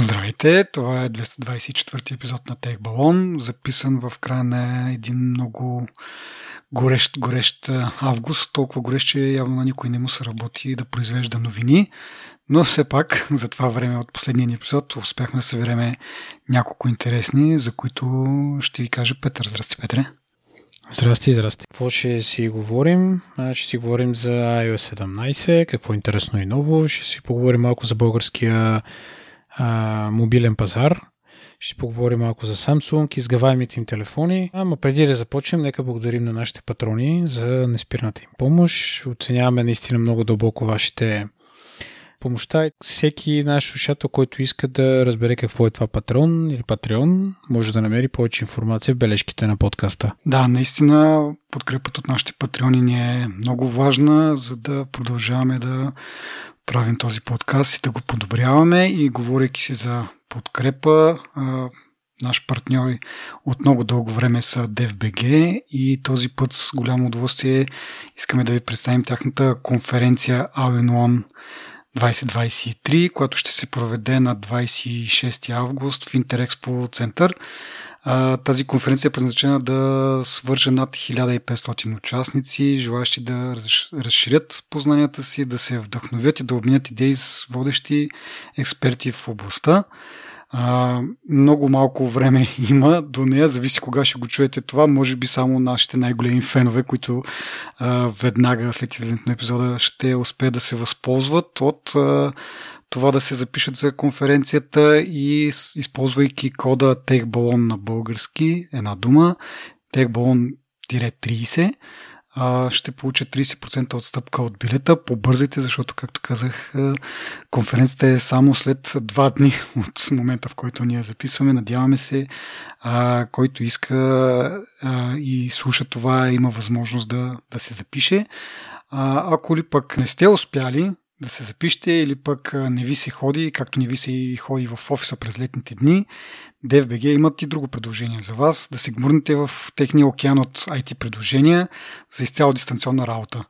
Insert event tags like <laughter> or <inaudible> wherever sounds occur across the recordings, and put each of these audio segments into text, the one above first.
Здравейте, това е 224 епизод на Тех Балон, записан в края на един много горещ, горещ август, толкова горещ, че явно на никой не му се работи да произвежда новини, но все пак за това време от последния епизод успяхме да събереме няколко интересни, за които ще ви кажа Петър. Здрасти, Петре. Здрасти, здрасти. Какво ще си говорим? Ще си говорим за iOS 17, какво е интересно и ново. Ще си поговорим малко за българския а, мобилен пазар. Ще поговорим малко за Samsung, изгаваемите им телефони. Ама преди да започнем, нека благодарим на нашите патрони за неспирната им помощ. Оценяваме наистина много дълбоко вашите помощта. Всеки наш слушател, който иска да разбере какво е това патрон или патреон, може да намери повече информация в бележките на подкаста. Да, наистина подкрепата от нашите патреони ни е много важна, за да продължаваме да правим този подкаст и да го подобряваме и говорейки си за подкрепа, наш партньори от много дълго време са DFBG и този път с голямо удоволствие искаме да ви представим тяхната конференция All in One 2023, която ще се проведе на 26 август в Интерекспо център. Тази конференция е предназначена да свърже над 1500 участници, желащи да разширят познанията си, да се вдъхновят и да обменят идеи с водещи експерти в областта. А, много малко време <laughs> има до нея, зависи кога ще го чуете това. Може би само нашите най-големи фенове, които а, веднага след излизането на епизода ще успеят да се възползват от а, това да се запишат за конференцията и използвайки кода TechBallon на български, една дума, TechBallon-30, ще получат 30% отстъпка от билета. Побързайте, защото, както казах, конференцията е само след два дни <laughs> от момента, в който ние записваме. Надяваме се, който иска и слуша това, има възможност да, да се запише. ако ли пък не сте успяли, да се запишете или пък не ви се ходи, както не ви се ходи в офиса през летните дни, DFBG имат и друго предложение за вас, да се гмурнете в техния океан от IT предложения за изцяло дистанционна работа.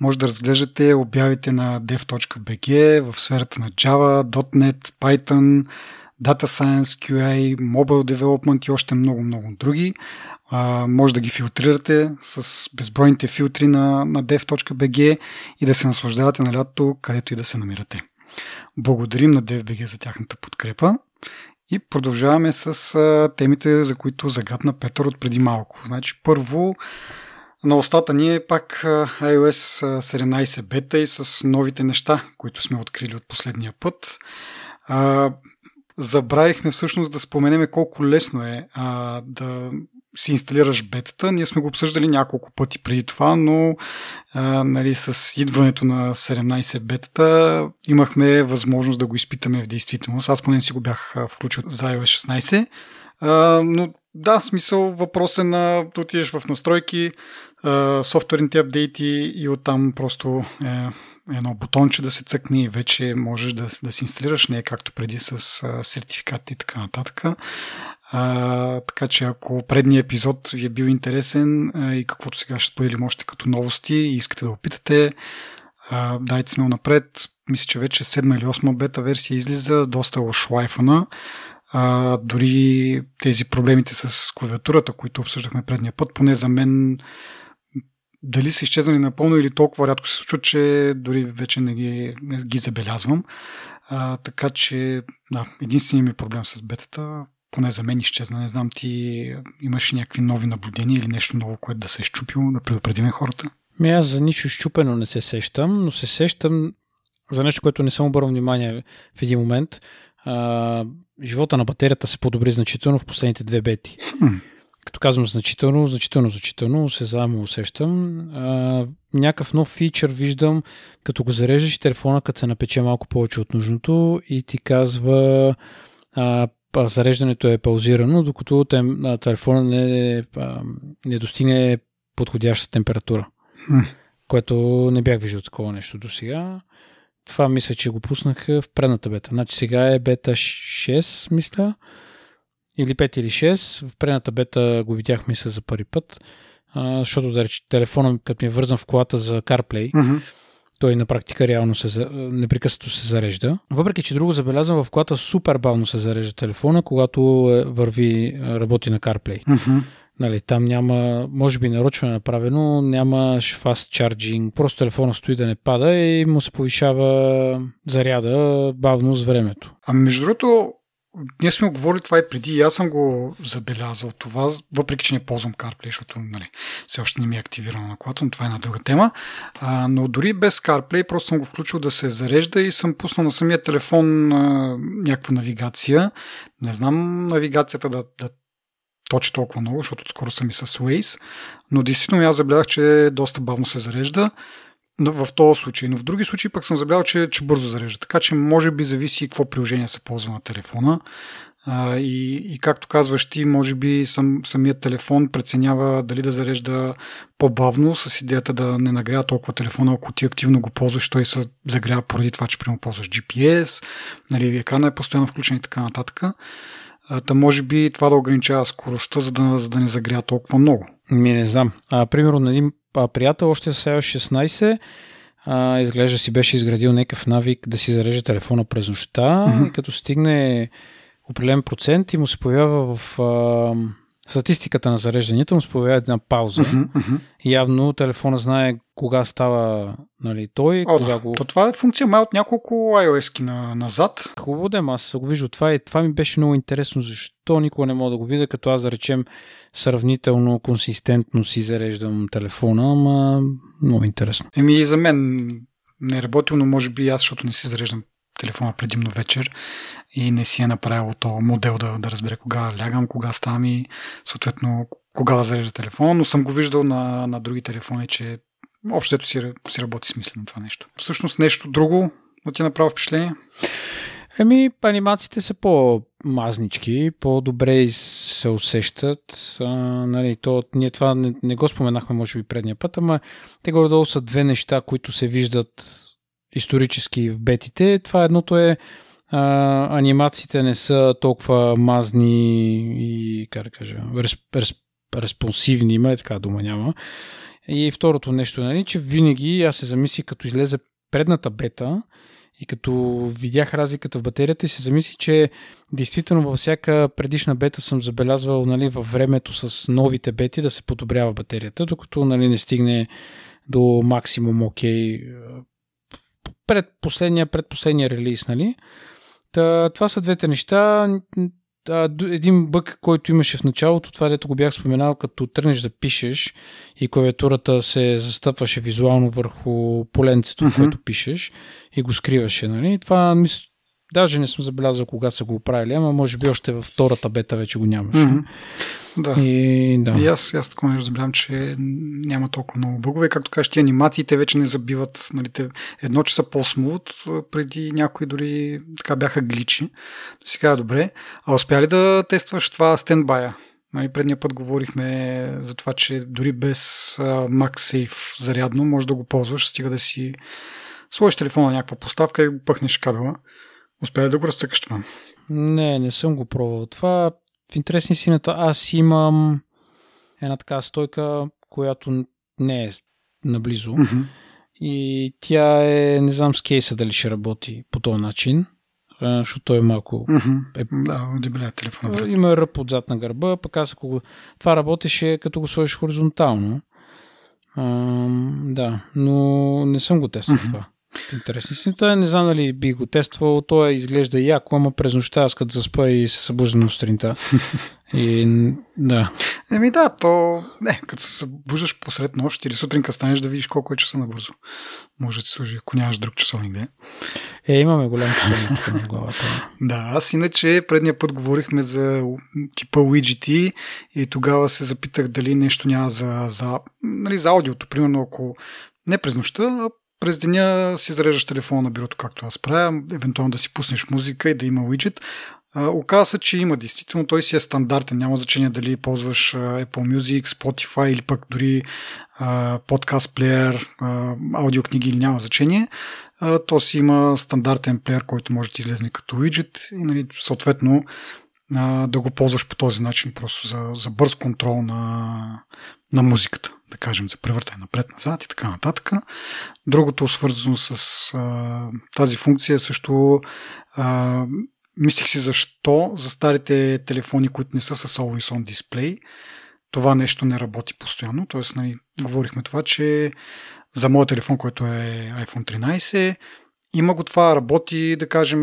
Може да разглеждате обявите на dev.bg в сферата на Java, .NET, Python, Data Science, QA, Mobile Development и още много-много други. А, може да ги филтрирате с безбройните филтри на, на dev.bg и да се наслаждавате на лято, където и да се намирате. Благодарим на DFBG за тяхната подкрепа и продължаваме с а, темите, за които загадна Петър от преди малко. Значи, първо, на устата ни е пак iOS 17 бета и с новите неща, които сме открили от последния път. А, забравихме всъщност да споменеме колко лесно е а, да си инсталираш бетата. Ние сме го обсъждали няколко пъти преди това, но а, нали, с идването на 17 бетата имахме възможност да го изпитаме в действителност. Аз поне си го бях включил за iOS 16. А, но да, смисъл въпрос е на да отидеш в настройки, софтуерните апдейти и оттам просто е, едно бутонче да се цъкне и вече можеш да, да си инсталираш, не е както преди с а, сертификати и така нататък. А, така че ако предният епизод ви е бил интересен а, и каквото сега ще споделим още като новости и искате да опитате, а, дайте смело напред. Мисля, че вече седма или осма бета версия излиза, доста ошлайфана. А, дори тези проблемите с клавиатурата, които обсъждахме предния път, поне за мен дали са изчезнали напълно или толкова рядко се случва, че дори вече не ги, не ги забелязвам. А, така че, да, единственият ми проблем с бетата, поне за мен изчезна. Не знам, ти имаш някакви нови наблюдения или нещо ново, което да се е щупило, да предупредиме хората? Ми аз за нищо щупено не се сещам, но се сещам за нещо, което не съм обърнал внимание в един момент. А, живота на батерията се подобри значително в последните две бети. Хм. Като казвам значително, значително, значително, се заедно усещам. А, някакъв нов фичър виждам, като го зарежеш телефона, като се напече малко повече от нужното и ти казва а, зареждането е паузирано, докато тем, телефона не, не достигне подходяща температура. Хм. Което не бях виждал такова нещо до сега. Това мисля, че го пуснах в предната бета. Значи сега е бета 6, мисля. Или 5 или 6. В предната бета го видях, мисля, за първи път. А, защото, да рече, телефона, като ми е вързан в колата за CarPlay, mm-hmm той на практика реално се, непрекъснато се зарежда. Въпреки, че друго забелязвам, в колата супер бавно се зарежда телефона, когато е, върви, работи на CarPlay. Mm-hmm. Нали, там няма, може би нарочно е направено, нямаш fast charging, просто телефона стои да не пада и му се повишава заряда бавно с времето. А между другото, ние сме говорили това и преди и аз съм го забелязал това, въпреки че не ползвам CarPlay, защото нали, все още не ми е активирано на колата, но това е една друга тема. А, но дори без CarPlay просто съм го включил да се зарежда и съм пуснал на самия телефон а, някаква навигация. Не знам навигацията да, да точи толкова много, защото скоро съм и с Waze, но действително аз забелязах, че доста бавно се зарежда в този случай. Но в други случаи пък съм забелязал, че, че бързо зарежда. Така че може би зависи какво приложение се ползва на телефона. А, и, и както казваш ти, може би сам, самият телефон преценява дали да зарежда по-бавно с идеята да не нагрява толкова телефона, ако ти активно го ползваш, той се загрява поради това, че прямо ползваш GPS, нали, екрана е постоянно включен и така нататък. Та може би това да ограничава скоростта, за да, за да не загря толкова много. Ми не знам. А, примерно на един приятел още с 16 а, изглежда си беше изградил някакъв навик да си зарежда телефона през нощта mm-hmm. и като стигне определен процент и му се появява в а, статистиката на зарежданията му се появява една пауза. Mm-hmm. Явно телефона знае кога става нали, той. О, кога да. го... То това е функция май от няколко iOS-ки на, назад. Хубаво да, аз го вижда това и това ми беше много интересно, защо никога не мога да го видя, като аз да речем сравнително консистентно си зареждам телефона, ама много интересно. Еми и за мен не е работил, но може би аз, защото не си зареждам телефона предимно вечер и не си е направил то модел да, да разбере кога лягам, кога ставам и съответно кога да зарежда телефона, но съм го виждал на, на други телефони, че общото си, си работи смислено това нещо. Всъщност нещо друго да ти направи впечатление? Еми, анимациите са по-мазнички, по-добре се усещат. А, нали, то, ние това не, не го споменахме, може би, предния път, ама те горе-долу са две неща, които се виждат исторически в бетите. Това едното е а, анимациите не са толкова мазни и, как да кажа, респ, респ, респонсивни, има ли така дума няма. И второто нещо, нали, че винаги аз се замисли, като излезе предната бета и като видях разликата в батерията и се замисли, че действително във всяка предишна бета съм забелязвал нали, във времето с новите бети да се подобрява батерията, докато нали, не стигне до максимум окей пред последния, предпоследния релиз, нали? Та, това са двете неща един бък, който имаше в началото, това дето го бях споменал, като тръгнеш да пишеш и клавиатурата се застъпваше визуално върху поленцето, mm-hmm. в което пишеш и го скриваше. Нали? Това мисля, даже не съм забелязал кога са го правили, ама може би още във втората бета вече го нямаше. Mm-hmm. Да. И, да. и аз, аз такова не забелявам, че няма толкова много бъгове. Както кажеш, ти анимациите вече не забиват. Нали, те, едно, че са по-смут, преди някои дори така бяха гличи. Сега е добре. А успя ли да тестваш това стендбая? Нали, предния път говорихме за това, че дори без MagSafe зарядно може да го ползваш, стига да си сложиш телефона на някаква поставка и го пъхнеш кабела. Успя ли да го разцъкаш това? Не, не съм го пробвал. Това в интересни сината аз имам една така стойка, която не е наблизо. Mm-hmm. И тя е, не знам с кейса дали ще работи по този начин, защото той е малко... Mm-hmm. Е, да, дебеля телефона. Има ръб отзад на гърба, пък аз ако го... Това работеше като го сложиш хоризонтално. А, да, но не съм го тествал mm-hmm. това. Интересни си. Това не знам дали би го тествал. Той изглежда яко, ама през нощта аз като заспа и се събуждам сутринта. <laughs> И да. Еми да, то не, като се събуждаш посред нощ или сутрин, като станеш да видиш колко е часа набързо. Може да ти служи, ако нямаш друг часовник, да е. имаме голям часовник на главата. <laughs> да, аз иначе предния път говорихме за типа widget и тогава се запитах дали нещо няма за, за, нали, за аудиото. Примерно ако не през нощта, а през деня си зареждаш телефона на бюрото, както аз правя, евентуално да си пуснеш музика и да има виджет. Оказва се, че има действително, той си е стандартен, няма значение дали ползваш Apple Music, Spotify или пък дори подкаст плеер, аудиокниги или няма значение. То си има стандартен плеер, който може да излезне като виджет и нали, съответно да го ползваш по този начин, просто за, за бърз контрол на, на музиката. Да кажем, за превъртане напред-назад и така нататък. Другото, свързано с а, тази функция, също а, мислих си защо за старите телефони, които не са с Always On Display, това нещо не работи постоянно. Тоест, нали, говорихме това, че за моят телефон, който е iPhone 13, има го това, работи, да кажем,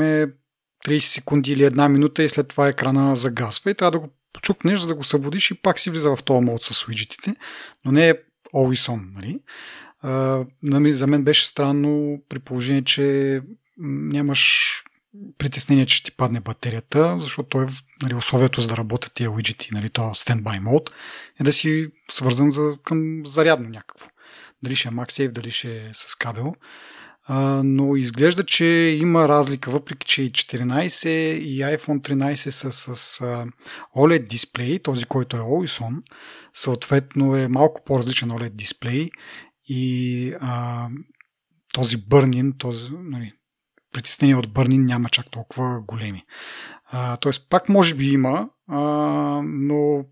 30 секунди или една минута и след това екрана загасва и трябва да го почукнеш, за да го събудиш и пак си влиза в този мод с уиджетите, но не е always on. Нали? А, за мен беше странно при положение, че нямаш притеснение, че ще ти падне батерията, защото той, нали, условието за да работят тия уиджети, нали, то стендбай мод, е да си свързан за, към зарядно някакво. Дали ще е MagSafe, дали ще е с кабел. Но изглежда, че има разлика, въпреки че и 14 и iPhone 13 са с а, OLED дисплей, този, който е Always On, съответно е малко по-различен OLED дисплей и а, този бърнин, този, нали, притеснения от бърнин няма чак толкова големи. Тоест, пак може би има, а, но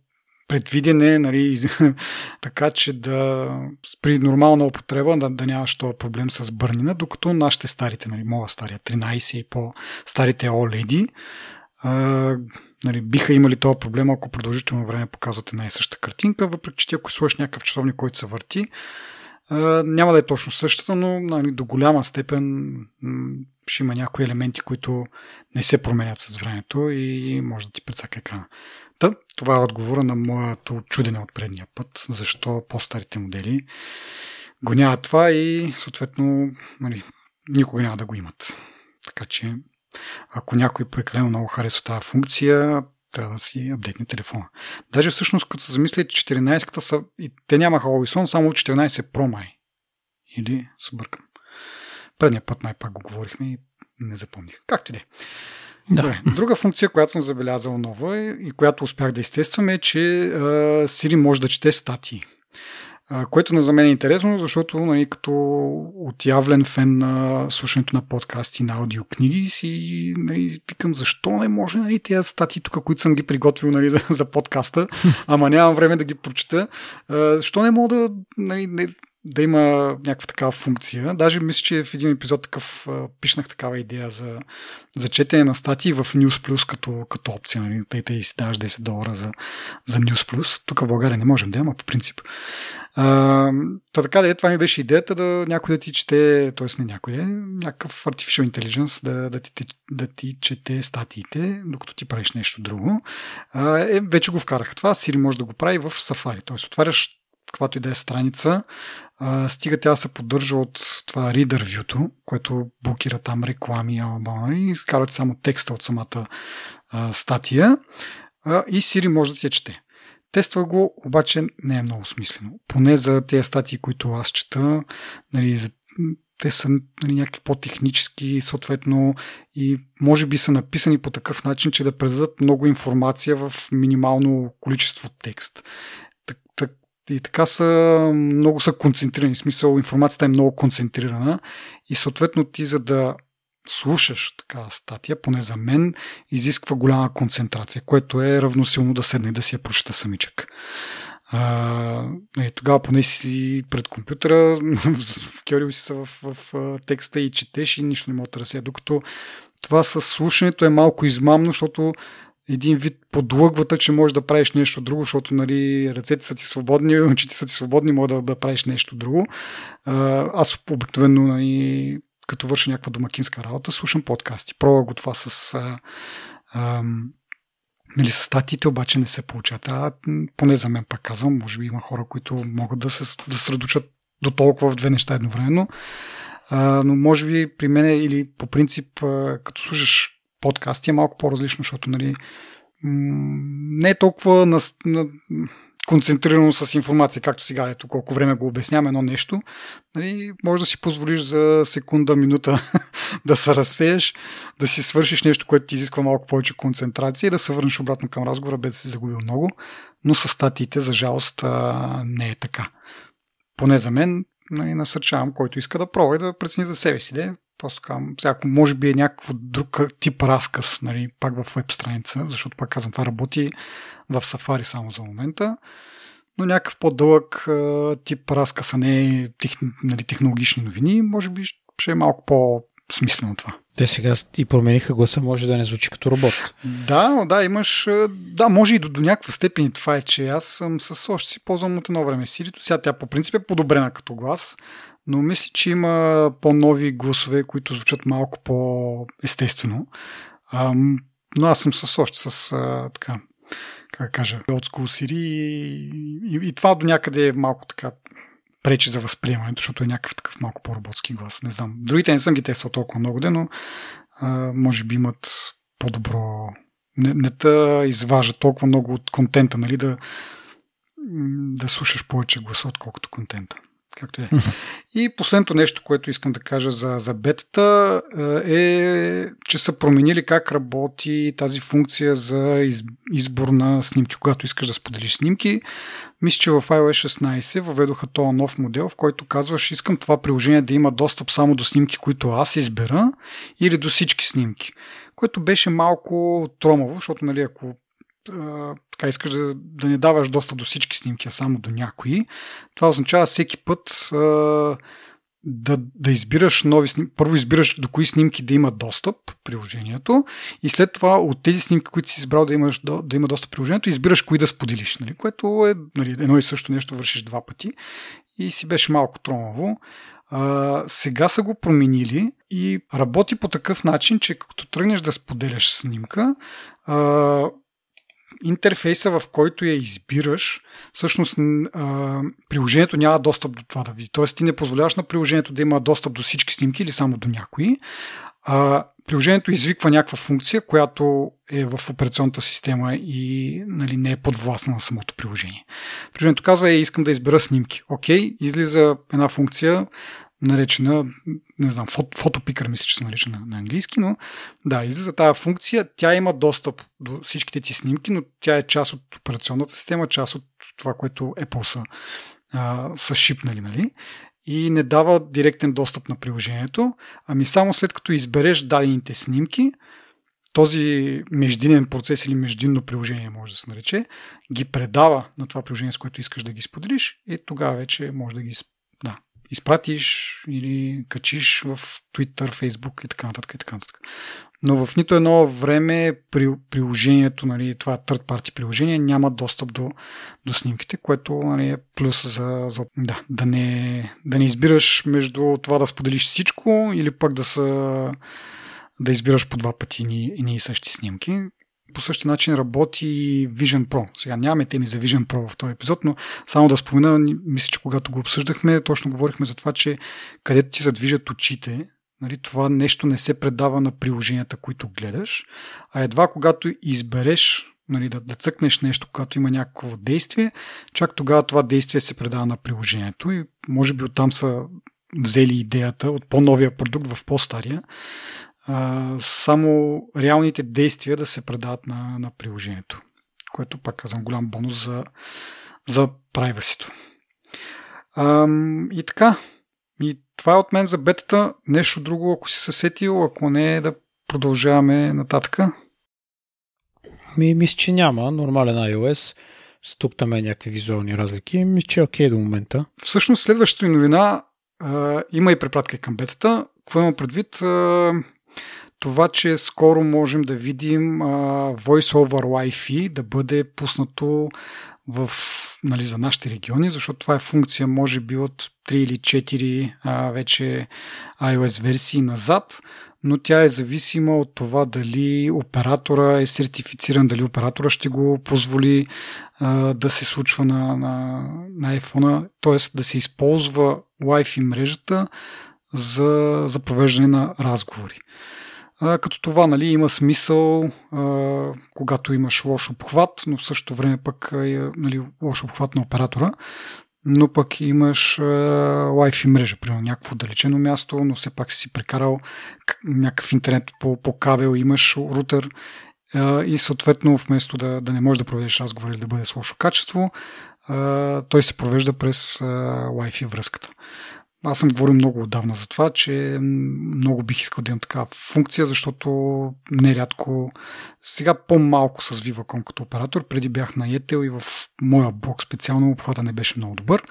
предвиден е, нали, <laughs> така че да при нормална употреба да, да нямаш този проблем с бърнина, докато нашите старите, нали, моя стария 13 и по-старите OLED нали, биха имали този проблем, ако продължително време показват една и съща картинка, въпреки че ти ако сложиш някакъв часовник, който се върти, няма да е точно същата, но нали, до голяма степен ще има някои елементи, които не се променят с времето и може да ти прецака екрана. Та, това е отговора на моето чудене от предния път, защо по-старите модели го нямат това и съответно нали, никога няма да го имат. Така че, ако някой прекалено много харесва тази функция, трябва да си апдейтне телефона. Даже всъщност, като се замисля, 14-ката са, и те нямаха Always само 14 Pro май. Или се бъркам. Предния път май пак го говорихме и не запомних. Както и да е. Да. Друга функция, която съм забелязал нова и която успях да изтествам е, че Siri може да чете статии. Което за мен е интересно, защото нали, като отявлен фен на слушането на подкасти, на аудиокниги си нали, викам защо не може нали, тези статии тук, които съм ги приготвил нали, <laughs> за, за подкаста, ама нямам време да ги прочета. Защо не мога да нали, не, да има някаква такава функция. Даже мисля, че в един епизод такъв пишнах такава идея за, за четене на статии в News Plus като, като опция. Нали? Тъй, тъй си даваш 10 долара за, за News Plus. Тук в България не можем да има по принцип. А, та така да е, това ми беше идеята да някой да ти чете, т.е. не някой е, някакъв artificial intelligence да, да, ти, да ти чете статиите, докато ти правиш нещо друго. А, е, вече го вкарах това. Siri може да го прави в Safari. Т.е. отваряш каквато и да е страница, а, стига тя се поддържа от това Reader View, което блокира там реклами, и изкарват само текста от самата а, статия а, и Siri може да я чете. Тества го, обаче не е много смислено. Поне за тези статии, които аз чета, нали, за, те са нали, някакви по-технически, съответно, и може би са написани по такъв начин, че да предадат много информация в минимално количество текст и така са много са концентрирани. В смисъл, информацията е много концентрирана и съответно ти за да слушаш така статия, поне за мен, изисква голяма концентрация, което е равносилно да седне и да си я прочета самичък. А, нали, тогава поне си пред компютъра, <laughs> в Кьорил си са в, в, в текста и четеш и нищо не мога да разсея. Докато това с слушането е малко измамно, защото един вид подлъгвата, че можеш да правиш нещо друго, защото нали, ръцете са ти свободни, очите са ти свободни, може да, да правиш нещо друго. Аз обикновено, нали, като върша някаква домакинска работа, слушам подкасти. Пробва го това с, а, а, нали, с статиите, обаче не се получава. Трябва, поне за мен пак казвам, може би има хора, които могат да се да средочат до толкова в две неща едновременно. А, но може би при мен или по принцип, а, като слушаш подкасти е малко по-различно, защото нали, не е толкова на, на, концентрирано с информация, както сега, ето колко време го обясняваме едно нещо, нали, може да си позволиш за секунда, минута <laughs> да се разсееш, да си свършиш нещо, което ти изисква малко повече концентрация и да се върнеш обратно към разговора, без да си загубил много, но с статиите, за жалост, не е така. Поне за мен, нали, насърчавам, който иска да пробва и да прецени за себе си. Да Просто всяко може би е някакво друг тип разказ, нали, пак в веб страница, защото пак казвам, това работи в Safari само за момента. но някакъв по-дълъг тип разкъсане тех, нали, технологични новини, може би ще е малко по-смислено това. Те сега и промениха гласа, може да не звучи като робот. Да, да, имаш. Да, може и до, до някаква степен това е, че аз съм с още си ползвам от едно време Сирито. Сега тя по принцип е подобрена като глас, но мисля, че има по-нови гласове, които звучат малко по-естествено. Но аз съм с още с а, така, как кажа, от School Siri и, и, това до някъде е малко така пречи за възприемането, защото е някакъв такъв малко по-роботски глас. Не знам. Другите не съм ги тествал толкова много, но а, може би имат по-добро. Не, не те изважа толкова много от контента, нали, да, да слушаш повече гласа, отколкото контента. Както е. И последното нещо, което искам да кажа за, за бетата е, че са променили как работи тази функция за из, избор на снимки, когато искаш да споделиш снимки. Мисля, че в iOS 16 въведоха този нов модел, в който казваш, искам това приложение да има достъп само до снимки, които аз избера, или до всички снимки. Което беше малко тромаво, защото нали, ако така искаш да, да не даваш достъп до всички снимки, а само до някои, това означава всеки път а, да, да избираш нови снимки. Първо избираш до кои снимки да има достъп приложението и след това от тези снимки, които си избрал да, имаш, да, да има достъп приложението, избираш кои да споделиш, нали? което е нали, едно и също нещо вършиш два пъти и си беше малко тромаво. А, сега са го променили и работи по такъв начин, че като тръгнеш да споделяш снимка, а, интерфейса, в който я избираш, всъщност приложението няма достъп до това да види. Тоест ти не позволяваш на приложението да има достъп до всички снимки или само до някои. Приложението извиква някаква функция, която е в операционната система и нали, не е подвластна на самото приложение. Приложението казва, е, искам да избера снимки. Окей, излиза една функция, наречена, не знам, фото, фотопикър мисля, че се нарича на, на английски, но да, излиза тази функция, тя има достъп до всичките ти снимки, но тя е част от операционната система, част от това, което Apple са, а, са шипнали, нали? И не дава директен достъп на приложението, ами само след като избереш дадените снимки, този междинен процес или междинно приложение може да се нарече, ги предава на това приложение, с което искаш да ги споделиш и тогава вече може да ги изпратиш или качиш в Twitter, Facebook и така нататък. И така нататък. Но в нито едно време при приложението, нали, това third party приложение, няма достъп до, до снимките, което нали, е плюс за, за да, да, не, да не избираш между това да споделиш всичко или пък да, са, да избираш по два пъти ни и същи снимки по същия начин работи Vision Pro. Сега нямаме теми за Vision Pro в този епизод, но само да спомена, мисля, че когато го обсъждахме, точно говорихме за това, че където ти задвижат очите, нали, това нещо не се предава на приложенията, които гледаш, а едва когато избереш нали, да, да цъкнеш нещо, когато има някакво действие, чак тогава това действие се предава на приложението и може би оттам са взели идеята от по-новия продукт в по-стария, а, само реалните действия да се предават на, на приложението, което пак казвам голям бонус за, за privacy И така, и това е от мен за бетата. Нещо друго, ако си се сетил, ако не, да продължаваме нататък. Ми, мисля, че няма. Нормален iOS. С тук там е някакви визуални разлики. Мисля, че е окей до момента. Всъщност, следващата новина а, има и препратка към бетата. Какво има предвид? А, това, че скоро можем да видим а, Voice over Wi-Fi да бъде пуснато в, нали, за нашите региони, защото това е функция може би от 3 или 4 а, вече iOS версии назад, но тя е зависима от това дали оператора е сертифициран, дали оператора ще го позволи а, да се случва на, на, на iPhone, т.е. да се използва Wi-Fi мрежата за, за провеждане на разговори. А, като това нали, има смисъл, а, когато имаш лош обхват, но в същото време пък е нали, лош обхват на оператора, но пък имаш а, Wi-Fi мрежа, примерно някакво отдалечено място, но все пак си прекарал някакъв интернет по, по кабел, имаш рутер а, и съответно вместо да, да не можеш да проведеш разговор или да бъде с лошо качество, а, той се провежда през а, Wi-Fi връзката. Аз съм говорил много отдавна за това, че много бих искал да имам такава функция, защото нерядко сега по-малко с Viva.com като оператор. Преди бях на Yetel и в моя блок специално обхвата не беше много добър,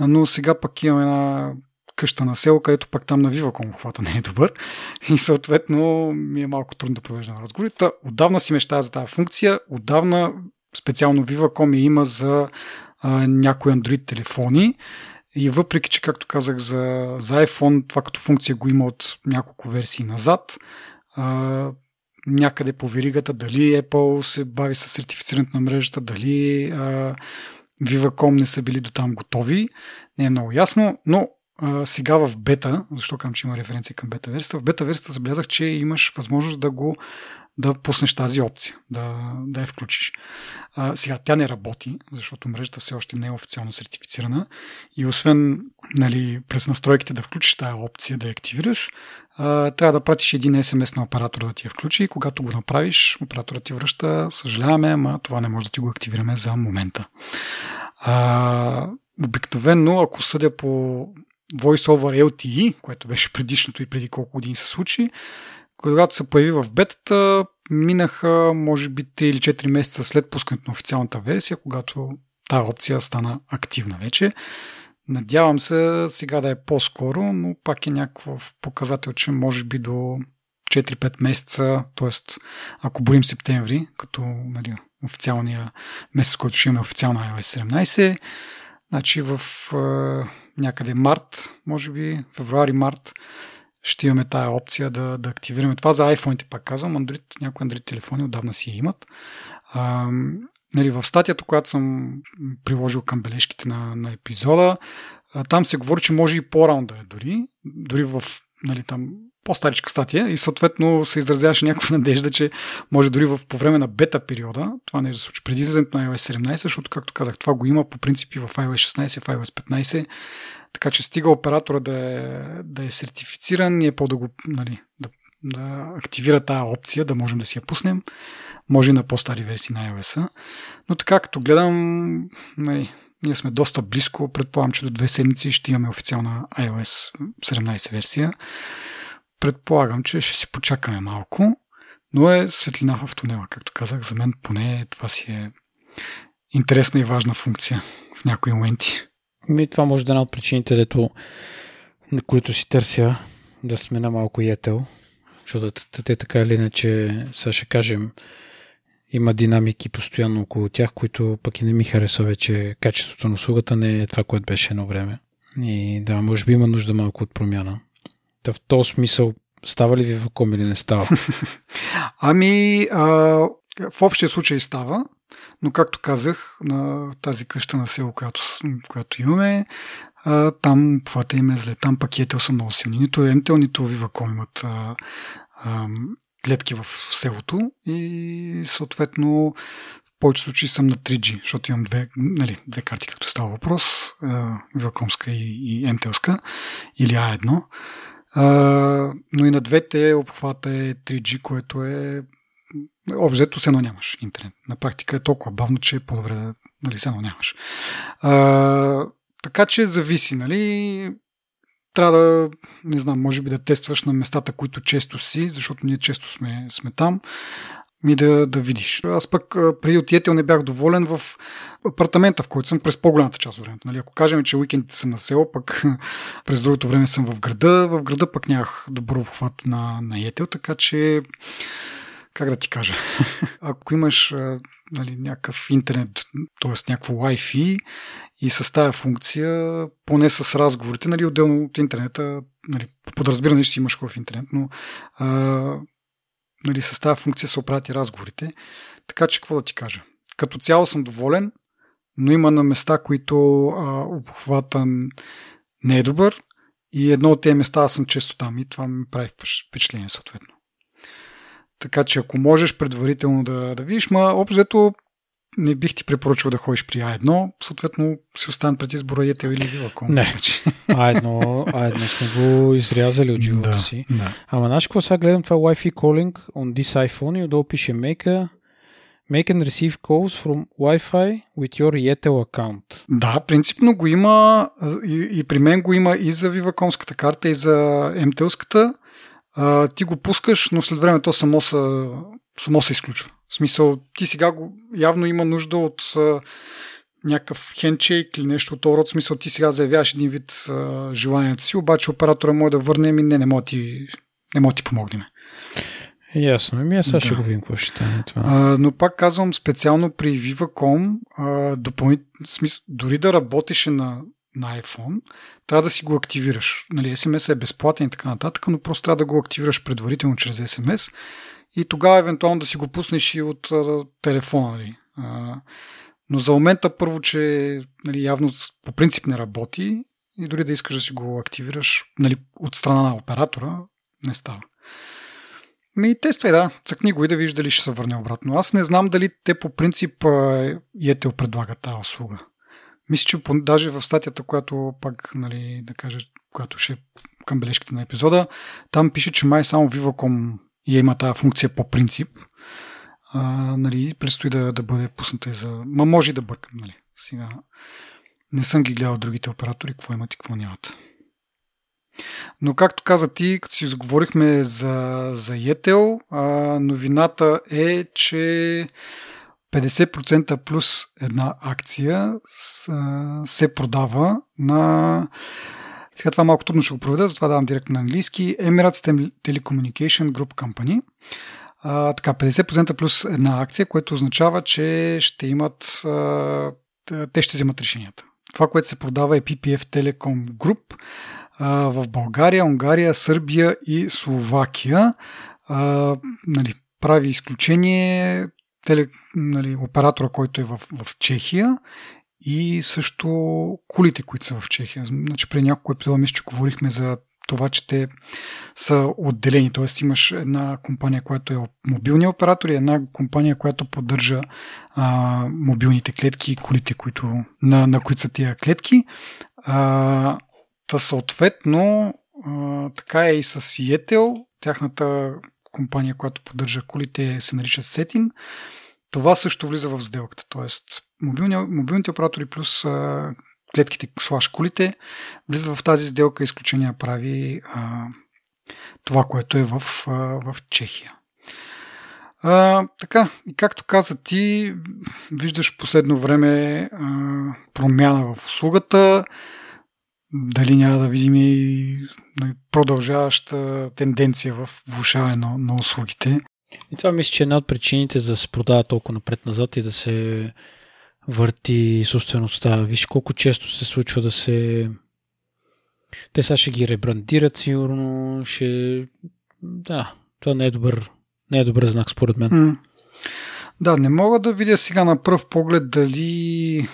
но сега пък имам една къща на село, където пак там на Viva.com обхвата не е добър <laughs> и съответно ми е малко трудно да провеждам разговорите. Отдавна си мечтая за тази функция, отдавна специално Viva.com я има за а, някои Android телефони и въпреки, че както казах за, за iPhone, това като функция го има от няколко версии назад, а, някъде по веригата, дали Apple се бави с сертифицирането на мрежата, дали а, Viva.com не са били до там готови, не е много ясно, но а, сега в бета, защо казвам, че има референция към бета версията, в бета версията забелязах, че имаш възможност да го да пуснеш тази опция, да, да я включиш. А, сега, тя не работи, защото мрежата все още не е официално сертифицирана и освен нали, през настройките да включиш тази опция, да я активираш, а, трябва да пратиш един SMS на оператора да ти я включи и когато го направиш, операторът ти връща, съжаляваме, ама това не може да ти го активираме за момента. А, обикновено, ако съдя по Voice over LTE, което беше предишното и преди колко години се случи, когато се появи в бетата, минаха може би 3 или 4 месеца след пускането на официалната версия, когато тази опция стана активна вече. Надявам се сега да е по-скоро, но пак е някакъв показател, че може би до 4-5 месеца, т.е. ако борим септември, като нали, официалния месец, който ще имаме официално iOS 17, значи в е, някъде март, може би февруари-март, ще имаме тая опция да, да активираме. Това за iPhone-ите, пак казвам, Android, някои Android телефони отдавна си я имат. А, нали, в статията, която съм приложил към бележките на, на епизода, а, там се говори, че може и по-рано да е дори, дори в нали, там по-старичка статия и съответно се изразяваше някаква <laughs> надежда, че може дори в, по време на бета периода това нещо да случи преди излизането на iOS 17, защото, както казах, това го има по принципи в iOS 16, в iOS 15 така че стига оператора да е, да е сертифициран, ние по да го нали, да, да активира тази опция, да можем да си я пуснем. Може и на по-стари версии на iOS. Но така, като гледам, нали, ние сме доста близко. Предполагам, че до две седмици ще имаме официална iOS 17 версия. Предполагам, че ще си почакаме малко, но е светлина в тунела. Както казах, за мен поне това си е интересна и важна функция в някои моменти. Ми, това може да е една от причините, дето, на които си търся да сме на малко ятел. Защото те така или иначе, сега ще кажем, има динамики постоянно около тях, които пък и не ми харесва вече качеството на услугата не е това, което беше едно време. И да, може би има нужда малко от промяна. Та в този смисъл става ли ви в ком или не става? <laughs> ами, а, в общия случай става, но както казах, на тази къща на село, която, която имаме, а, там обхвата им е зле. Там пакетел са много силни. Нито Ентел, нито Viva.com имат а, а, гледки в селото и съответно в повече случаи съм на 3G, защото имам две, нали, две карти, както става въпрос, Viva.comска и, и МТЛска или А1. А, но и на двете обхвата е 3G, което е обзето се едно нямаш интернет. На практика е толкова бавно, че е по-добре да нали, се едно нямаш. А, така че зависи, нали? Трябва да, не знам, може би да тестваш на местата, които често си, защото ние често сме, сме там и да, да видиш. Аз пък преди отиетел не бях доволен в апартамента, в който съм през по-голямата част от времето. Нали, ако кажем, че уикендите съм на село, пък <laughs> през другото време съм в града, в града пък нямах добро обхват на, на Етел, така че как да ти кажа, <laughs> ако имаш нали, някакъв интернет, т.е. някакво Wi-Fi и с тази функция, поне с разговорите, нали, отделно от интернета, нали, подразбиране, че си имаш хубав интернет, но а, нали, с тази функция се оправят и разговорите. Така че какво да ти кажа? Като цяло съм доволен, но има на места, които а, обхвата не е добър и едно от тези места аз съм често там и това ми прави впечатление съответно. Така че ако можеш предварително да, да видиш, ма общо не бих ти препоръчал да ходиш при А1, съответно си остан пред избора Етел или Viva.com. Не, А1, А1 сме го изрязали от живота да, си. Да. Ама знаеш какво сега гледам това Wi-Fi calling on this iPhone и отдолу пише make a, Make and receive calls from Wi-Fi with your Yetel account. Да, принципно го има и, и при мен го има и за Viva.comската карта, и за MTL-ската. А, ти го пускаш, но след време то само се, само се изключва. В смисъл, ти сега го, явно има нужда от а, някакъв хендшейк или нещо от този род. В смисъл, ти сега заявяваш един вид а, желанието си, обаче оператора може да върне, ми не, не мога ти, не мога ти помогнем. Ясно, ми аз сега да. ще го видим какво ще стане това. А, но пак казвам, специално при Viva.com, а, допълнит, смисъл, дори да работеше на, на iPhone, трябва да си го активираш. Нали, SMS е безплатен и така нататък, но просто трябва да го активираш предварително чрез SMS и тогава евентуално да си го пуснеш и от а, телефона. Нали. А, но за момента първо, че нали, явно по принцип не работи и дори да искаш да си го активираш нали, от страна на оператора, не става. Ми тествай, да. Цъкни го и да видиш дали ще се върне обратно. Аз не знам дали те по принцип Yetel предлагат тази услуга. Мисля, че даже в статията, която пак, нали, да кажа, която ще е към бележките на епизода, там пише, че май само Viva.com я има тази функция по принцип. А, нали, предстои да, да бъде пусната и за... Ма може да бъркам, нали. Сега не съм ги гледал другите оператори, какво имат и какво нямат. Но както каза ти, като си заговорихме за, за Yetel, новината е, че 50% плюс една акция се продава на сега това малко трудно ще го проведа, затова давам директно на английски. Emirates Telecommunication Group Company. А, така, 50% плюс една акция, което означава, че ще имат а, те ще вземат решенията. Това, което се продава е PPF Telecom Group а, в България, Унгария, Сърбия и Словакия. А, нали, прави изключение теле, нали, оператора, който е в, в Чехия и също кулите, които са в Чехия. Значи при няколко епизода мисля, че говорихме за това, че те са отделени. Т.е. имаш една компания, която е мобилни оператор и една компания, която поддържа а, мобилните клетки и колите, които, на, на които са тия клетки. А, Та съответно, а, така е и с Yetel, тяхната компания, която поддържа колите, се нарича Сетин. Това също влиза в сделката. Мобилни, мобилните оператори плюс а, клетките слаш колите влизат в тази сделка, изключение прави а, това, което е в, а, в Чехия. А, така, и както каза ти, виждаш последно време а, промяна в услугата дали няма да видим и нали, продължаваща тенденция в влушаване на услугите. И това мисля, че е една от причините да се продава толкова напред-назад и да се върти собствеността. Виж колко често се случва да се... Те сега ще ги ребрандират сигурно, ще... Да, това не е добър, не е добър знак според мен. Да, не мога да видя сега на пръв поглед дали,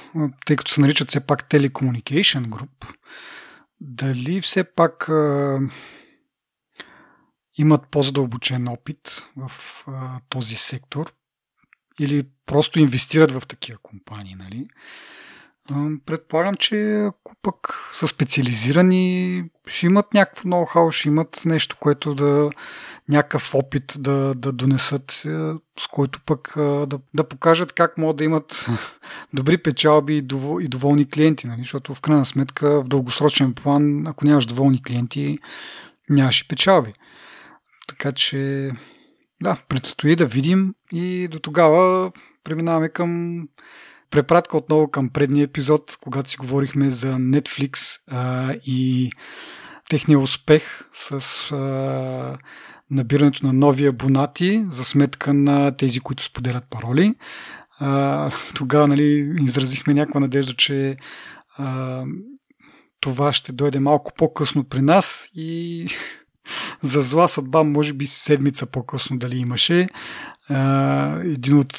тъй като се наричат все пак Telecommunication Group, дали все пак имат по-задълбочен опит в а, този сектор или просто инвестират в такива компании, нали? Предполагам, че ако пък са специализирани, ще имат някакво ноу-хау, ще имат нещо, което да някакъв опит да, да донесат, с който пък да, да покажат как могат да имат <laughs> добри печалби и, довол, и доволни клиенти, нали? защото в крайна сметка в дългосрочен план, ако нямаш доволни клиенти, нямаш и печалби. Така че, да, предстои да видим и до тогава преминаваме към препратка отново към предния епизод, когато си говорихме за Netflix а, и техния успех с а, набирането на нови абонати за сметка на тези, които споделят пароли. А, тогава нали, изразихме някаква надежда, че а, това ще дойде малко по-късно при нас и за зла съдба, може би седмица по-късно дали имаше. Един от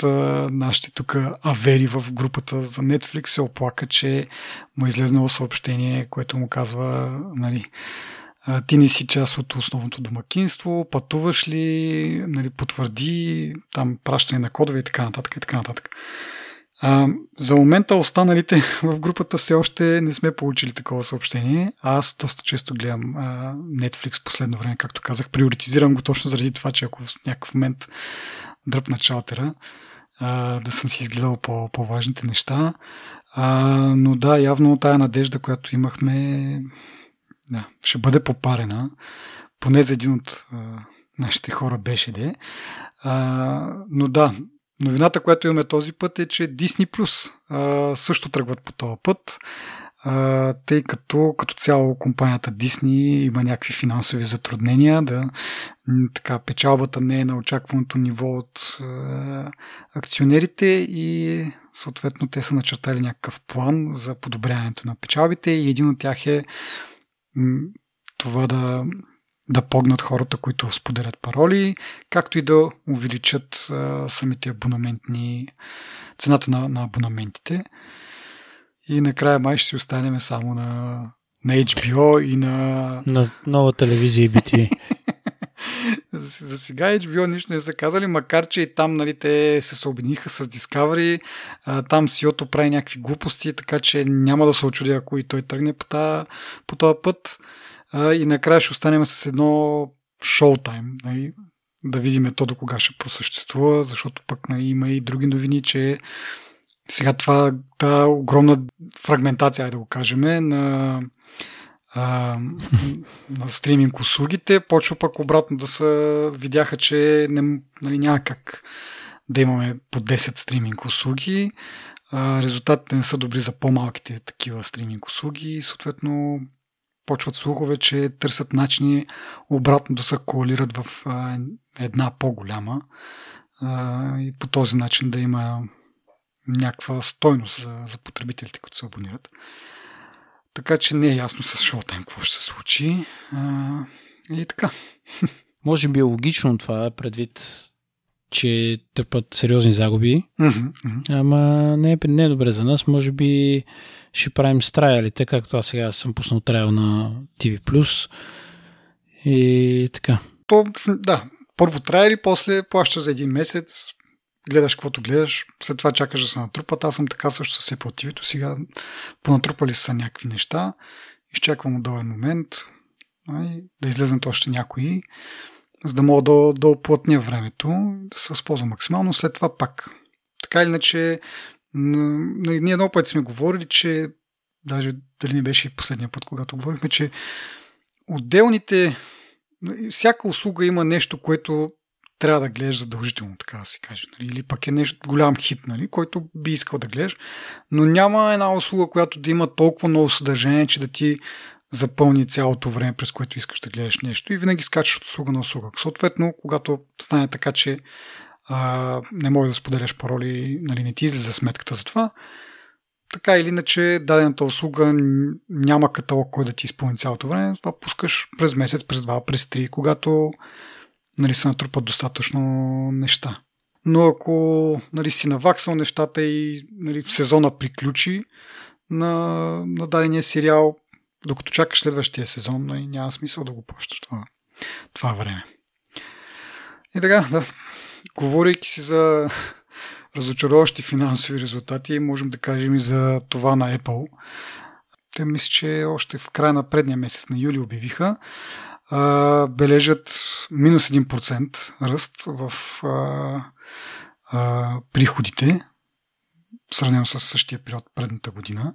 нашите тук авери в групата за Netflix се оплака, че му е излезнало съобщение, което му казва, нали, ти не си част от основното домакинство, пътуваш ли, нали, потвърди, там пращане на кодове и така нататък и така нататък. А, за момента останалите <laughs> в групата все още не сме получили такова съобщение. Аз доста често гледам а, Netflix последно време, както казах. Приоритизирам го точно заради това, че ако в някакъв момент дръпна чалтера, а, да съм си изгледал по, по-важните неща. А, но да, явно тая надежда, която имахме, да, ще бъде попарена. Поне за един от а, нашите хора беше де. А, но да, новината, която имаме този път е, че Disney Plus също тръгват по този път. А, тъй като като цяло компанията Disney има някакви финансови затруднения, да така печалбата не е на очакваното ниво от а, акционерите и съответно те са начертали някакъв план за подобряването на печалбите и един от тях е това да да погнат хората, които споделят пароли, както и да увеличат а, самите абонаментни цената на, на абонаментите. И накрая май ще си останем само на, на HBO и на... На нова телевизия и BT. <laughs> за, за сега HBO нищо не са казали, макар че и там нали, те се съобединиха с Discovery, а, там Сиото прави някакви глупости, така че няма да се очуди, ако и той тръгне по, та, по този път. А, и накрая ще останем с едно шоутайм, нали, да видим то до кога ще просъществува, защото пък нали, има и други новини, че сега това, та огромна фрагментация, да го кажем, на, а, <laughs> на стриминг услугите, почва пък обратно да са, видяха, че не, нали, няма как да имаме по 10 стриминг услуги. А, резултатите не са добри за по-малките такива стриминг услуги. И съответно почват слухове, че търсят начини обратно да се коалират в една по-голяма и по този начин да има някаква стойност за, за потребителите, които се абонират. Така че не е ясно с Showtime какво ще се случи. И така. <laughs> Може би е логично това, предвид, че търпат сериозни загуби. Mm-hmm. Ама не е, не е добре за нас. Може би ще правим с траялите, както аз сега съм пуснал трайл на TV+. И така. То, да, първо траяли, после плаща за един месец, гледаш каквото гледаш, след това чакаш да се натрупат. Аз съм така също с Apple TV. Сега понатрупали са някакви неща. Изчаквам удобен момент да излезнат още някои, за да мога да, да оплътня времето, да се възползвам максимално. След това пак. Така или иначе, ние много пъти сме говорили, че даже дали не беше и последния път, когато говорихме, че отделните всяка услуга има нещо, което трябва да гледаш задължително, така да се каже. Нали? Или пък е нещо голям хит, нали? който би искал да гледаш. Но няма една услуга, която да има толкова много съдържание, че да ти запълни цялото време, през което искаш да гледаш нещо и винаги скачаш от услуга на услуга. Съответно, когато стане така, че а, не можеш да споделяш пароли, нали, не ти излиза сметката за това, така или иначе дадената услуга няма каталог, кой да ти изпълни цялото време, това пускаш през месец, през два, през три, когато нали, се натрупат достатъчно неща. Но ако нали, си наваксал нещата и нали, сезона приключи на, на дадения сериал, докато чакаш следващия сезон, нали, няма смисъл да го плащаш това, това време. И така, да, говорейки си за разочароващи финансови резултати, можем да кажем и за това на Apple. Те мисля, че още в края на предния месец на юли обявиха, а, бележат минус 1% ръст в а, а, приходите, сравнено с същия период предната година,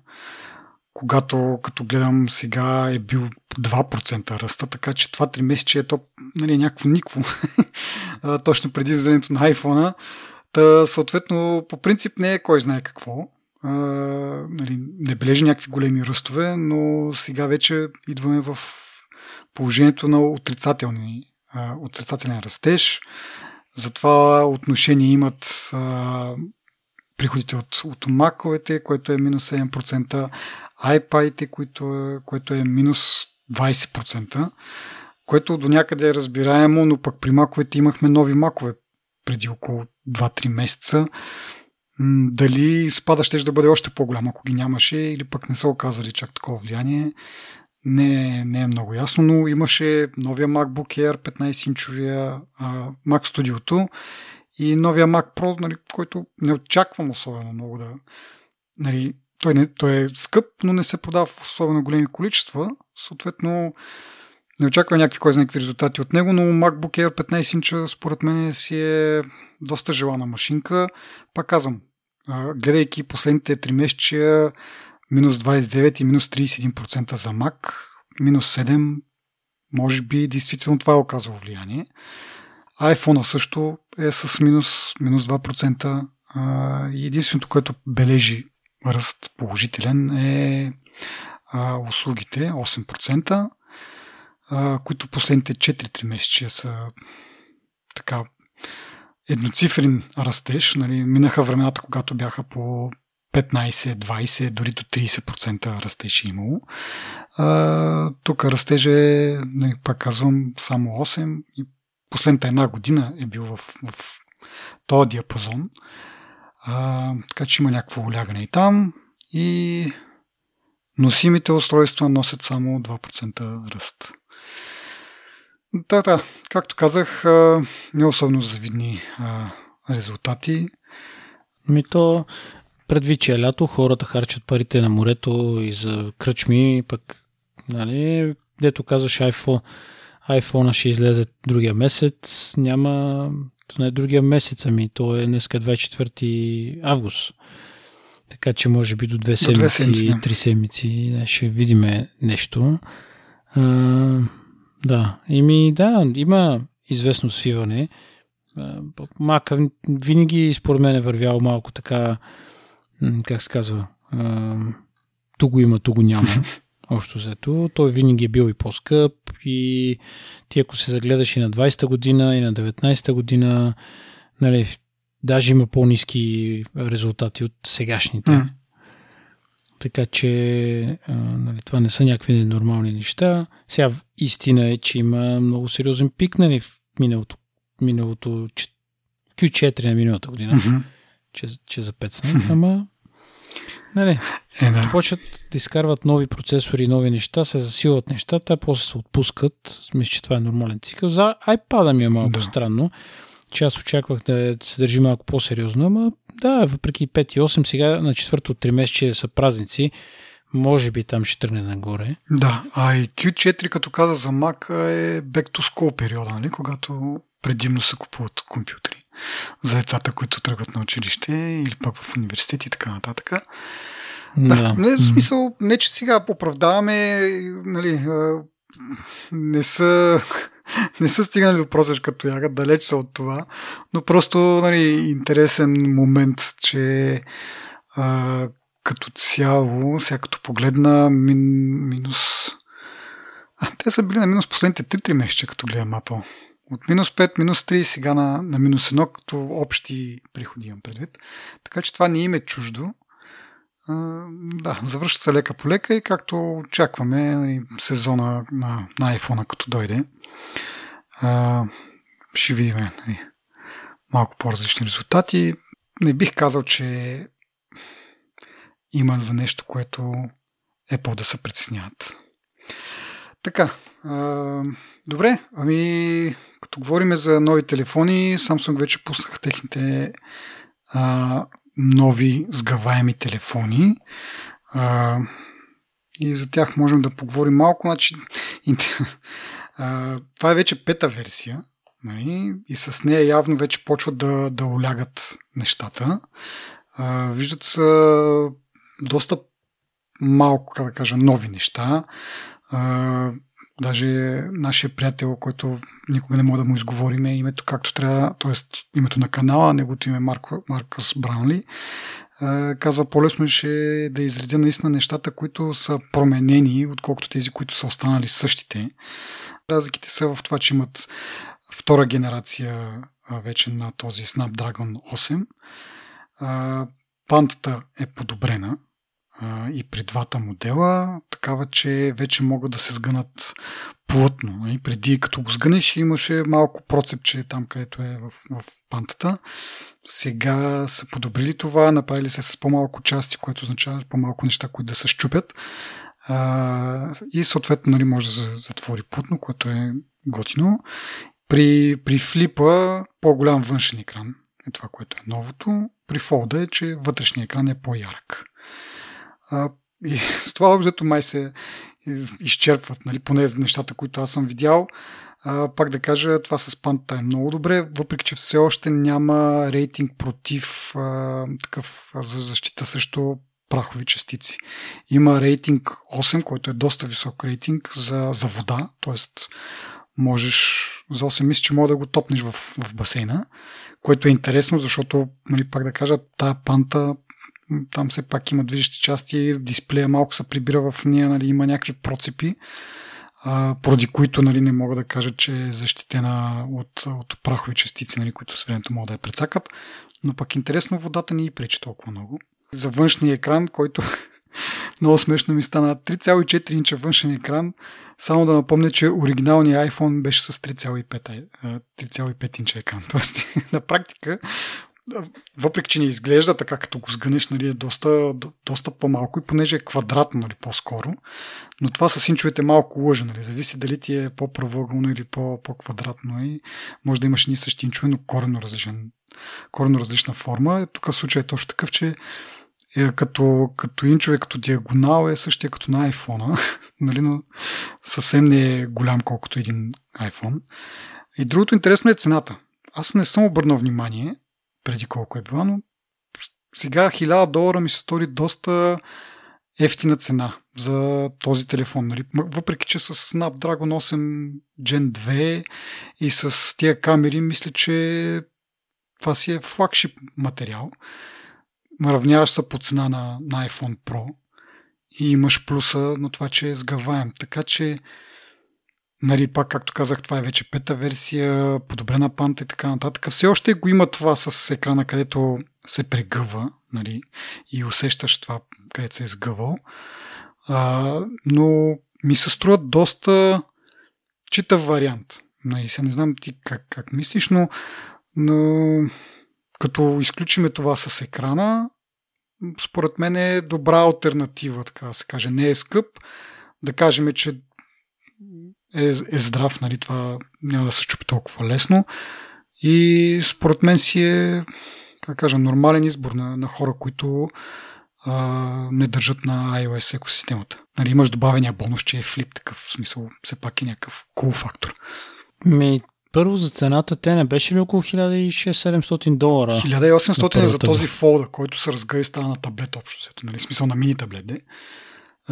когато като гледам сега е бил 2% ръста, така че това 3 месече е то нали, някакво никво, <laughs> точно преди излизането на iPhone. Та, съответно, по принцип не е кой знае какво. А, нали, не бележи някакви големи ръстове, но сега вече идваме в положението на отрицателни, а, отрицателен растеж. Затова отношение имат а, приходите от, от маковете, което е минус 7%, iPad, което е, което е минус 20%, което до някъде е разбираемо, но пък при маковете имахме нови макове преди около 2-3 месеца. Дали спада ще да бъде още по-голям, ако ги нямаше, или пък не са оказали чак такова влияние, не, не е много ясно, но имаше новия MacBook Air 15-инчовия Mac Studio и новия Mac Pro, нали, който не очаквам особено много да... Нали, той, не, той е скъп, но не се продава в особено големи количества. Съответно, не очаква някакви кой знае какви резултати от него, но MacBook Air 15 инча според мен си е доста желана машинка. Пак казвам, гледайки последните 3 месеца, минус 29 и минус 31% за Mac, минус 7, може би действително това е оказало влияние. iPhone също е с минус, минус 2%. И единственото, което бележи ръст положителен е услугите 8%, които последните 4-3 месеца са така едноцифрен растеж. Нали, минаха времената, когато бяха по 15, 20, дори до 30% растеж е имало. А, тук растеж е, нали, пак казвам, само 8 и последната една година е бил в, в този диапазон. А, така че има някакво улягане и там. И носимите устройства носят само 2% ръст. Да, да, както казах, не особено завидни резултати. Ми предвид, че е лято, хората харчат парите на морето и за кръчми, пък, нали, дето казваш iPhone, iPhone ще излезе другия месец, няма, не другия месец, ами то е днеска 24 август. Така че може би до две седмици, до две три седмици ще видиме нещо. А, да, ими да, има известно свиване. Мака винаги според мен е вървял малко така, как се казва, ту го има, ту го няма. <laughs> Общо взето. Той винаги е бил и по-скъп и ти ако се загледаш и на 20-та година, и на 19-та година, нали, даже има по-низки резултати от сегашните. Mm. Така че а, нали, това не са някакви нормални неща. Сега истина е, че има много сериозен пик нали, в миналото, миналото в Q4 на миналата година, mm-hmm. че, че запецна. Mm-hmm. Ама Нали, е, да. почват да изкарват нови процесори, нови неща, се засилват нещата, после се отпускат. Мисля, че това е нормален цикъл. За iPad ми е малко да. странно, че аз очаквах да се държи малко по-сериозно, ама да, въпреки 5 и 8, сега на четвърто 3 месече са празници, може би там ще тръгне нагоре. Да, а и Q4, като каза за Mac, е back to school периода, нали? когато предимно се купуват компютри за децата, които тръгват на училище или пък в университет и така нататък. Да, да. Не, в смисъл, не че сега оправдаваме, нали, не са <laughs> не са стигнали до просешка тояга, далеч са от това, но просто нали, интересен момент, че а, като цяло, сега като погледна мин, минус... А, те са били на минус последните 3-3 месеца, като гледам Apple. От минус 5, минус 3 сега на, на минус 1, като общи приходи имам предвид. Така че това не им е чуждо. А, да, завършва се лека по лека и както очакваме нали, сезона на, на iPhone, като дойде, а, ще видим нали, малко по-различни резултати. Не бих казал, че има за нещо, което Apple да се притесняват. Така, а, добре, ами като говорим за нови телефони, Samsung вече пуснаха техните а, нови сгъваеми телефони. А, и за тях можем да поговорим малко. Значи, а, това е вече пета версия. Нали? И с нея явно вече почват да, да улягат нещата. А, виждат се доста малко, как да кажа, нови неща. Даже нашия приятел, който никога не мога да му изговорим е името както трябва, т.е. името на канала, неговото име е Марко, Маркос Браунли, казва по-лесно ще да изредя наистина нещата, които са променени, отколкото тези, които са останали същите. Разликите са в това, че имат втора генерация вече на този Snapdragon 8. Пантата е подобрена, и при двата модела, такава, че вече могат да се сгънат плътно. И нали? преди като го сгънеш имаше малко процепче там, където е в, в пантата. Сега са подобрили това, направили се с по-малко части, което означава по-малко неща, които да се щупят. А, и съответно нали, може да затвори плътно, което е готино. При, при флипа по-голям външен екран е това, което е новото. При фолда е, че вътрешния екран е по-ярък. А, и <laughs> с това обзето май се изчерпват, нали, поне нещата, които аз съм видял. А, пак да кажа, това с пантата е много добре, въпреки че все още няма рейтинг против а, такъв за защита срещу прахови частици. Има рейтинг 8, който е доста висок рейтинг за, за вода, т.е. можеш за 8 мисля, че мога да го топнеш в, в басейна, което е интересно, защото, нали, пак да кажа, тая панта там все пак има движещи части, дисплея малко се прибира в нея, нали, има някакви процепи, а, поради които нали, не мога да кажа, че е защитена от, от прахови частици, нали, които с времето могат да я прецакат. Но пък интересно, водата не и пречи толкова много. За външния екран, който <laughs> много смешно ми стана 3,4 инча външен екран. Само да напомня, че оригиналният iPhone беше с 3,5, 3,5 инча екран. <laughs> Тоест, на практика въпреки, че не изглежда така, като го сгънеш, нали, е доста, доста по-малко и понеже е квадратно, нали, по-скоро. Но това с инчовете малко лъжа, нали, зависи дали ти е по-правъгълно или по-квадратно и може да имаш ни същи инчове, но корено, различен, корено различна форма. Тук в случай е точно такъв, че е като, като инчове, като диагонал е същия като на iPhone, <laughs> нали, но съвсем не е голям колкото един iPhone. И другото интересно е цената. Аз не съм обърнал внимание, преди колко е била, но сега 1000 долара ми се стори доста ефтина цена за този телефон. Нали? Въпреки, че с Snapdragon 8 Gen 2 и с тия камери, мисля, че това си е флагшип материал. Наравняваш се по цена на, на iPhone Pro и имаш плюса на това, че е сгъваем. Така че Нали, пак, както казах, това е вече пета версия, подобрена панта и така нататък. Все още го има това с екрана, където се прегъва нали, и усещаш това, където се е сгъвал. А, но ми се струва доста читав вариант. Нали, сега не знам ти как, как мислиш, но, но като изключиме това с екрана, според мен е добра альтернатива, така да се каже. Не е скъп. Да кажем, че е, е здрав, нали, това няма да се чупи толкова лесно. И според мен си е, как кажа, нормален избор на, на хора, които а, не държат на iOS екосистемата. Нали, имаш добавения бонус, че е флип такъв, в смисъл, все пак е някакъв cool фактор. Ми, първо за цената те не беше ли около 1600-700 долара? 1800 е за този фолда, който се разгъва и става на таблет общо. Нали, смисъл на мини таблет. Де.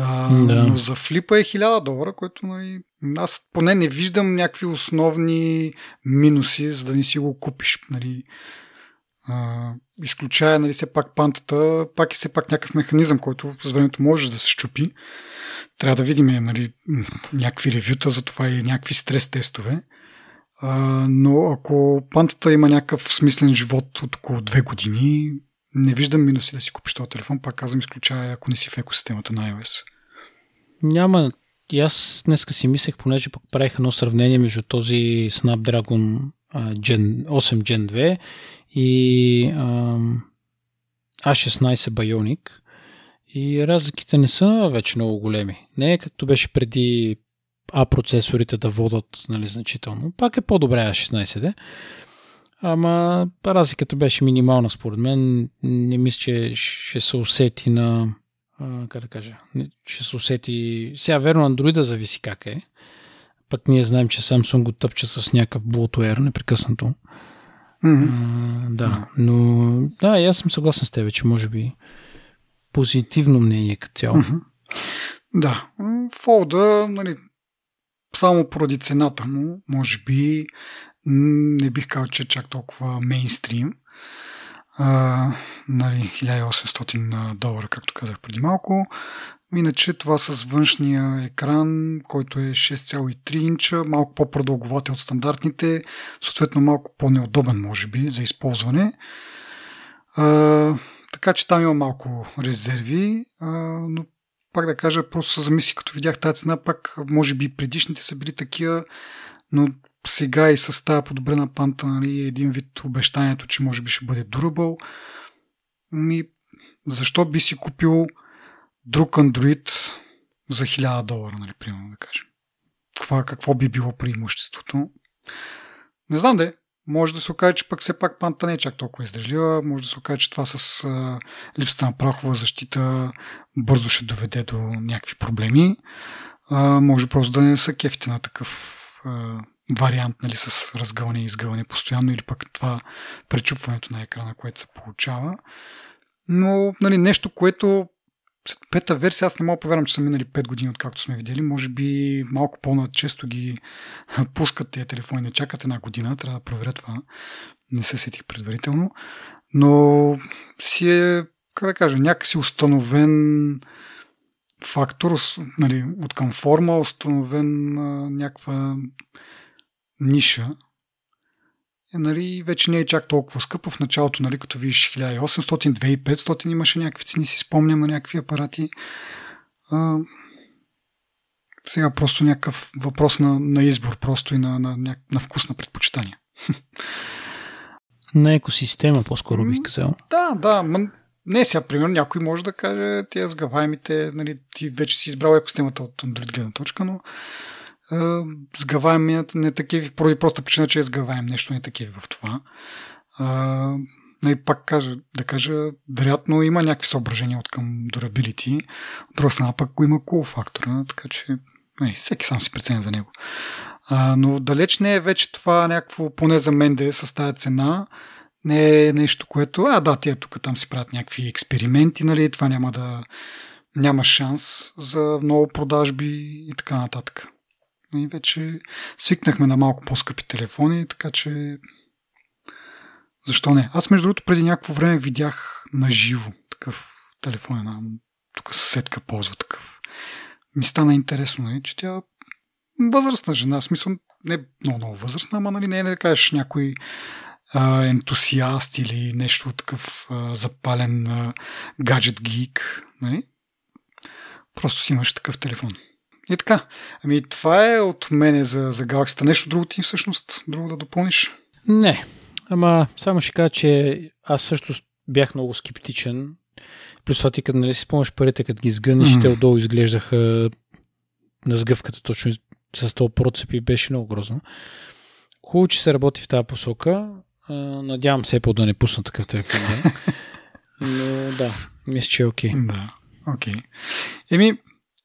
А, да. Но за флипа е 1000 долара, което нали, аз поне не виждам някакви основни минуси, за да не си го купиш. Нали. А, изключая нали, все пак пантата, пак е все пак някакъв механизъм, който с времето може да се щупи. Трябва да видим нали, някакви ревюта за това и някакви стрес тестове. А, но ако пантата има някакъв смислен живот от около две години, не виждам минуси да си купиш този телефон, пак казвам, изключая ако не си в екосистемата на iOS. Няма. И аз днеска си мислех, понеже пък правих едно сравнение между този Snapdragon Gen, 8 Gen 2 и uh, A16 Bionic. И разликите не са вече много големи. Не е както беше преди A процесорите да водат нали, значително. Пак е по-добре A16D. Ама разликата беше минимална според мен. Не мисля, че ще се усети на... А, как да кажа? Ще се усети... Сега верно андроида зависи как е. Пък ние знаем, че Samsung го тъпча с някакъв Bluetooth непрекъснато. Mm-hmm. А, да, но да, и аз съм съгласен с теб, че може би позитивно мнение като цяло. Mm-hmm. Да, фолда, нали, само поради цената му, може би не бих казал, че е чак толкова мейнстрим. А, нали, 1800 долара, както казах преди малко. Иначе това с външния екран, който е 6,3 инча, малко по-продълговат от стандартните, съответно малко по-неудобен, може би, за използване. А, така че там има малко резерви, а, но пак да кажа, просто се замисли, като видях тази цена, пак може би предишните са били такива, но сега и с тази подобрена панта, нали, един вид обещанието, че може би ще бъде durable, ми, защо би си купил друг Android за 1000 долара, нали, примерно да кажем. Това, какво би било преимуществото? Не знам де. Може да се окаже, че пък все пак панта не е чак толкова издържлива. Може да се окаже, че това с а, липсата на прахова защита бързо ще доведе до някакви проблеми. а, може просто да не са кефите на такъв вариант, нали, с разгълне и изгълне постоянно или пък това пречупването на екрана, което се получава. Но нали, нещо, което пета версия, аз не мога повярвам, че са минали 5 години, откакто сме видели. Може би малко по-начесто ги <laughs> пускат тези телефони, не чакат една година, трябва да проверя това. Не се сетих предварително. Но си е, как да кажа, някакси установен фактор, нали, от към форма, установен а, някаква ниша. Е, нали, вече не е чак толкова скъпо. В началото, нали, като виж 1800, 2500 имаше някакви цени, си спомням на някакви апарати. А, сега просто някакъв въпрос на, на избор, просто и на, на, на, на вкус на предпочитание. На екосистема, по-скоро бих казал. Да, да. Не, сега, примерно, някой може да каже, тия сгаваемите, нали, ти вече си избрал екосистемата от Android гледна точка, но сгаваемият не е такива, поради проста причина, че сгаваем нещо не е такива в това. А, и пак кажа, да кажа, вероятно има някакви съображения от към durability. От друга страна пък има cool фактора, така че не, всеки сам си преценя за него. А, но далеч не е вече това някакво, поне за мен да е с тази цена, не е нещо, което, а да, тия тук там си правят някакви експерименти, нали, това няма да няма шанс за много продажби и така нататък. И вече свикнахме на малко по-скъпи телефони, така че защо не? Аз между другото преди някакво време видях на живо такъв телефон, една тук съседка ползва такъв. Ми стана интересно, не, нали, че тя възрастна жена, смисъл не много, много възрастна, ама нали, не е да кажеш някой а, ентусиаст или нещо такъв а, запален гаджет гик. Нали? Просто си имаш такъв телефон. И така. Ами това е от мене за, за Galaxy. Нещо друго ти всъщност? Друго да допълниш? Не. Ама само ще кажа, че аз също бях много скептичен. Плюс това ти, като нали си спомняш парите, като ги сгънеш, mm. те отдолу изглеждаха на сгъвката точно с този процеп и беше много грозно. Хубаво, че се работи в тази посока. Надявам се Apple да не пусна такъв телефон. <laughs> Но да, мисля, че е окей. Okay. Да, окей. Okay. Еми,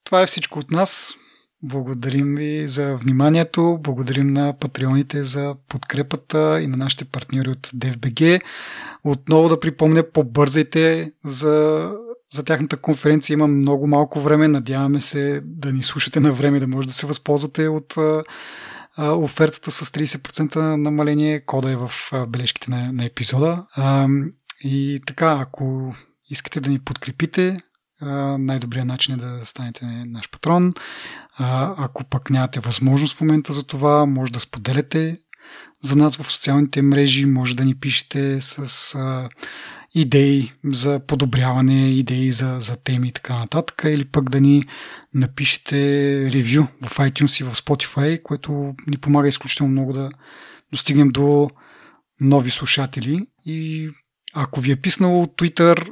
това е всичко от нас. Благодарим ви за вниманието, благодарим на патреоните за подкрепата и на нашите партньори от DFBG. Отново да припомня, побързайте за, за тяхната конференция. Има много малко време. Надяваме се да ни слушате на време, да може да се възползвате от а, офертата с 30% намаление. Кода е в бележките на, на епизода. И така, ако искате да ни подкрепите, най-добрият начин е да станете наш патрон. Ако пък нямате възможност в момента за това, може да споделяте за нас в социалните мрежи, може да ни пишете с идеи за подобряване, идеи за, за теми и така нататък, или пък да ни напишете ревю в iTunes и в Spotify, което ни помага изключително много да достигнем до нови слушатели. И ако ви е писнало от Twitter,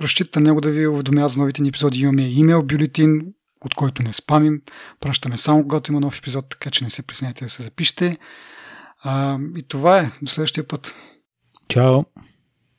разчитате него да ви уведомява за новите ни епизоди. Имаме имейл бюлетин, от който не спамим. Пращаме само когато има нов епизод, така че не се присняйте да се запишете. А, и това е. До следващия път. Чао!